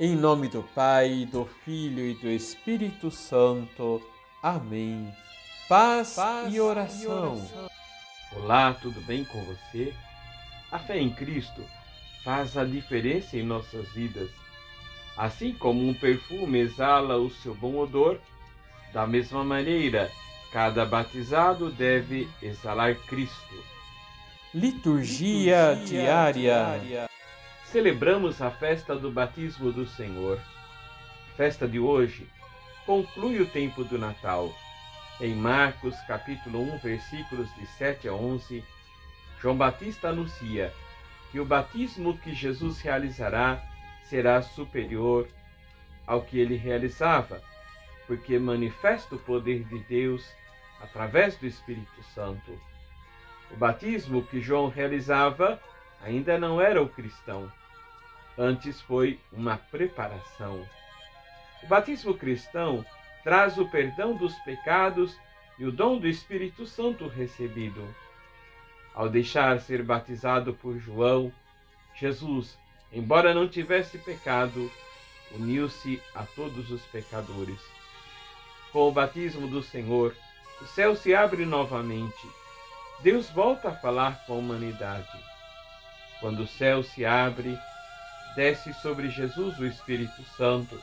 Em nome do Pai, do Filho e do Espírito Santo. Amém. Paz, Paz e, oração. e oração. Olá, tudo bem com você? A fé em Cristo faz a diferença em nossas vidas. Assim como um perfume exala o seu bom odor, da mesma maneira, cada batizado deve exalar Cristo. Liturgia, Liturgia diária. diária celebramos a festa do batismo do Senhor. A festa de hoje conclui o tempo do Natal. Em Marcos capítulo 1, versículos de 7 a 11, João Batista anuncia que o batismo que Jesus realizará será superior ao que ele realizava, porque manifesta o poder de Deus através do Espírito Santo. O batismo que João realizava ainda não era o cristão, antes foi uma preparação. O batismo cristão traz o perdão dos pecados e o dom do Espírito Santo recebido. Ao deixar ser batizado por João, Jesus, embora não tivesse pecado, uniu-se a todos os pecadores. Com o batismo do Senhor, o céu se abre novamente. Deus volta a falar com a humanidade. Quando o céu se abre, desce sobre Jesus o Espírito Santo,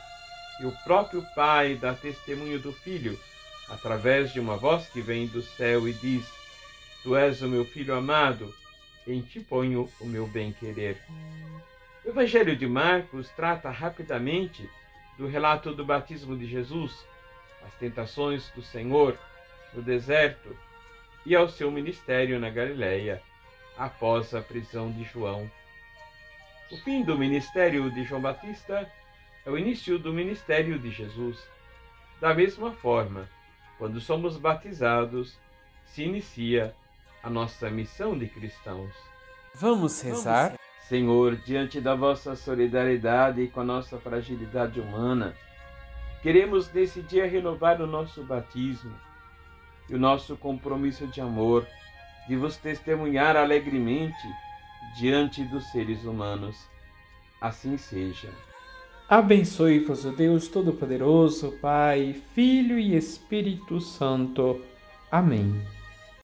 e o próprio Pai dá testemunho do Filho, através de uma voz que vem do céu e diz: Tu és o meu filho amado, em ti ponho o meu bem-querer. O Evangelho de Marcos trata rapidamente do relato do batismo de Jesus, as tentações do Senhor no deserto e ao seu ministério na Galiléia após a prisão de João. O fim do ministério de João Batista é o início do ministério de Jesus. Da mesma forma, quando somos batizados, se inicia a nossa missão de cristãos. Vamos rezar? Senhor, diante da vossa solidariedade e com a nossa fragilidade humana, queremos nesse dia renovar o nosso batismo e o nosso compromisso de amor, de vos testemunhar alegremente diante dos seres humanos. Assim seja. Abençoe-vos o Deus Todo-Poderoso, Pai, Filho e Espírito Santo. Amém.